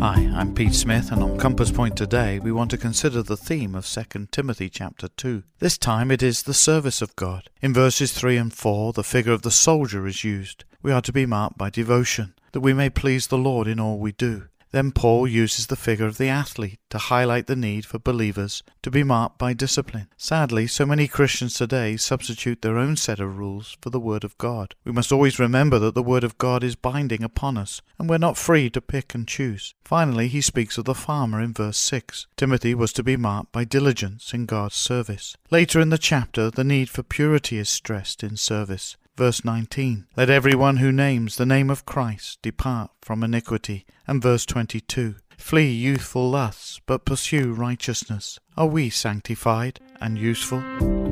Hi, I'm Pete Smith and on Compass Point today we want to consider the theme of 2 Timothy chapter 2. This time it is the service of God. In verses 3 and 4 the figure of the soldier is used. We are to be marked by devotion, that we may please the Lord in all we do. Then Paul uses the figure of the athlete to highlight the need for believers to be marked by discipline. Sadly, so many Christians today substitute their own set of rules for the Word of God. We must always remember that the Word of God is binding upon us, and we're not free to pick and choose. Finally, he speaks of the farmer in verse 6. Timothy was to be marked by diligence in God's service. Later in the chapter, the need for purity is stressed in service. Verse 19 Let everyone who names the name of Christ depart from iniquity. And verse 22 Flee youthful lusts, but pursue righteousness. Are we sanctified and useful?